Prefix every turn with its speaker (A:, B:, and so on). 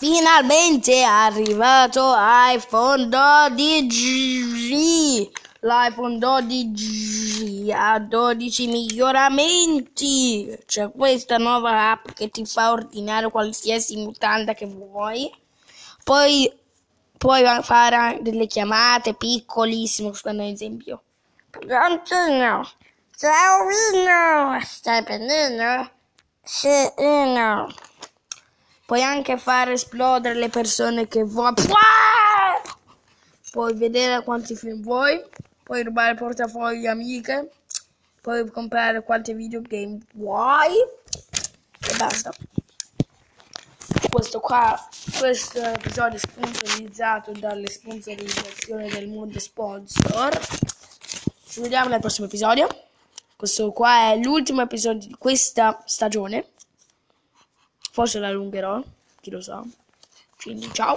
A: finalmente è arrivato iPhone 12 l'iPhone 12 ha 12 miglioramenti. C'è questa nuova app che ti fa ordinare qualsiasi mutanda che vuoi. Poi puoi fare delle chiamate piccolissime ad esempio
B: Prontino ciao Vino stai prendendo? sì Vino
A: Puoi anche far esplodere le persone che vuoi. Puoi vedere quanti film vuoi. Puoi rubare portafogli amiche. Puoi comprare quanti videogame vuoi. E basta. Questo qua, questo episodio è sponsorizzato dalle sponsorizzazioni del mondo sponsor. Ci vediamo nel prossimo episodio. Questo qua è l'ultimo episodio di questa stagione. Forse la allungherò, chi lo sa. Quindi ciao.